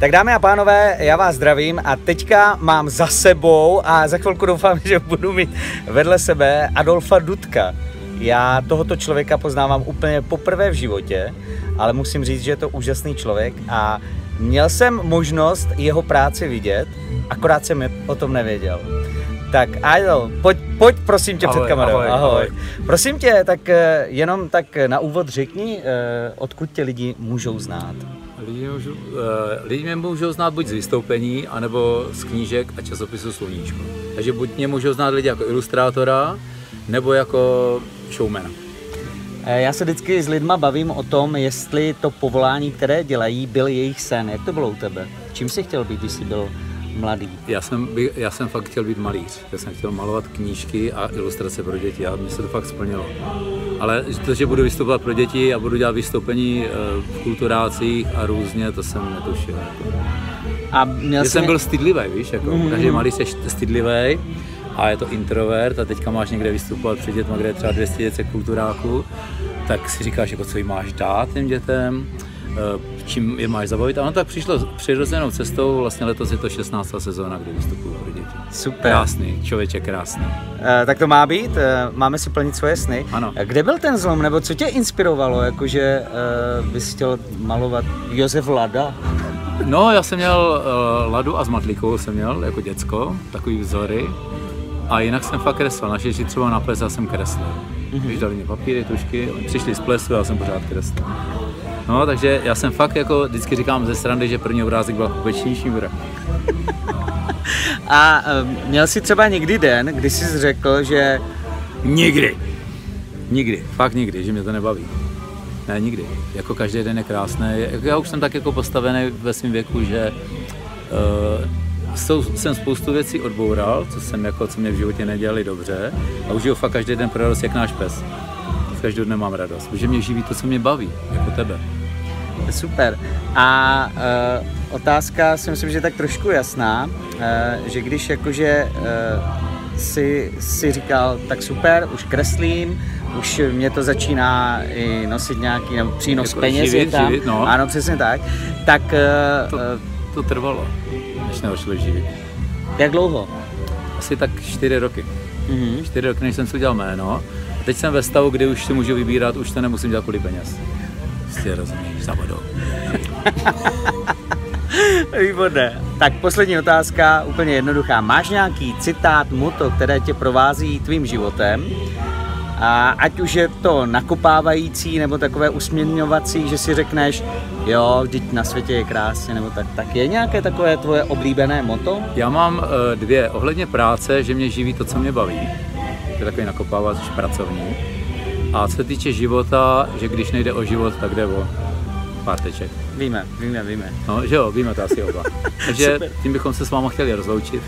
Tak dámy a pánové, já vás zdravím a teďka mám za sebou a za chvilku doufám, že budu mít vedle sebe Adolfa Dudka. Já tohoto člověka poznávám úplně poprvé v životě, ale musím říct, že je to úžasný člověk a měl jsem možnost jeho práci vidět, akorát jsem o tom nevěděl. Tak Idol, pojď, pojď prosím tě ahoj, před kamerou. Ahoj, ahoj. ahoj. Prosím tě, tak eh, jenom tak na úvod řekni, eh, odkud tě lidi můžou znát. Lidi, můžou, uh, lidi mě můžou znát buď z vystoupení, anebo z knížek a časopisu Sluníčko. Takže buď mě můžou znát lidi jako ilustrátora, nebo jako showmana. Já se vždycky s lidma bavím o tom, jestli to povolání, které dělají, byl jejich sen. Jak to bylo u tebe? Čím jsi chtěl být, když jsi byl mladý? Já jsem, já jsem fakt chtěl být malíř. Já jsem chtěl malovat knížky a ilustrace pro děti a mi se to fakt splnilo. Ale to, že budu vystupovat pro děti a budu dělat vystoupení eh, v kulturácích a různě, to jsem netušil. A měl jsi... jsem byl stydlivý, víš, jako mm-hmm. každý malý jsi stydlivý a je to introvert a teďka máš někde vystupovat před dětmi, kde je třeba 200 dětek kulturáků, tak si říkáš, jako co jim máš dát těm dětem, čím je máš zabavit. A on tak přišlo přirozenou cestou, vlastně letos je to 16. sezóna, kdy vystupuju pro děti. Super. Krásný, člověče krásný. E, tak to má být, e, máme si plnit svoje sny. Ano. Kde byl ten zlom, nebo co tě inspirovalo, jakože e, bys chtěl malovat Josef Lada? No, já jsem měl uh, Ladu a s Matlikou jsem měl jako děcko, takový vzory. A jinak jsem fakt kreslil, naši třeba na ples já jsem kreslil. Mm-hmm. Když dali mě papíry, tušky, oni přišli z plesu a já jsem pořád kreslil. No, takže já jsem fakt jako vždycky říkám ze strany, že první obrázek byl večnější mrak. A um, měl jsi třeba někdy den, kdy jsi řekl, že... Nikdy. Nikdy, fakt nikdy, že mě to nebaví. Ne, nikdy. Jako každý den je krásný. Já už jsem tak jako postavený ve svém věku, že uh, jsem spoustu věcí odboural, co jsem jako, co mě v životě nedělali dobře a užiju fakt každý den pro radost, jak náš pes. Z každého dne mám radost, protože mě živí to, co mě baví, jako tebe. Super. A uh, otázka si myslím, že je tak trošku jasná, uh, že když jakože uh, si, si říkal, tak super, už kreslím, už mě to začíná i nosit nějaký nebo přínos jako peněz živit, tam. Živit, no. Ano, přesně tak. Tak uh, to, to trvalo, než naučili živit. Jak dlouho? Asi tak čtyři roky. Mm-hmm. Čtyři roky, než jsem si udělal jméno. Teď jsem ve stavu, kdy už si můžu vybírat, už to nemusím dělat kvůli peněz. Prostě rozumíš, za vodou. Výborné. Tak poslední otázka, úplně jednoduchá. Máš nějaký citát, moto, které tě provází tvým životem? A ať už je to nakopávající nebo takové usměňovací, že si řekneš, jo, vždyť na světě je krásně, nebo tak, tak je nějaké takové tvoje oblíbené moto? Já mám uh, dvě. Ohledně práce, že mě živí to, co mě baví. To je takový nakopávací pracovní. A co se týče života, že když nejde o život, tak jde o párteček. Víme, víme, víme. No, že jo, víme to asi oba. Takže tím bychom se s váma chtěli rozloučit.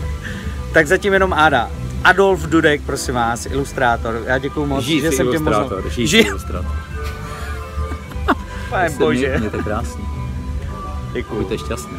Tak zatím jenom Áda. Adolf Dudek, prosím vás, ilustrátor. Já děkuji moc, Žít že jsem tě mohl... Žít ilustrátor. Pane bože. Mějte krásný. Děkuji. Buďte šťastný.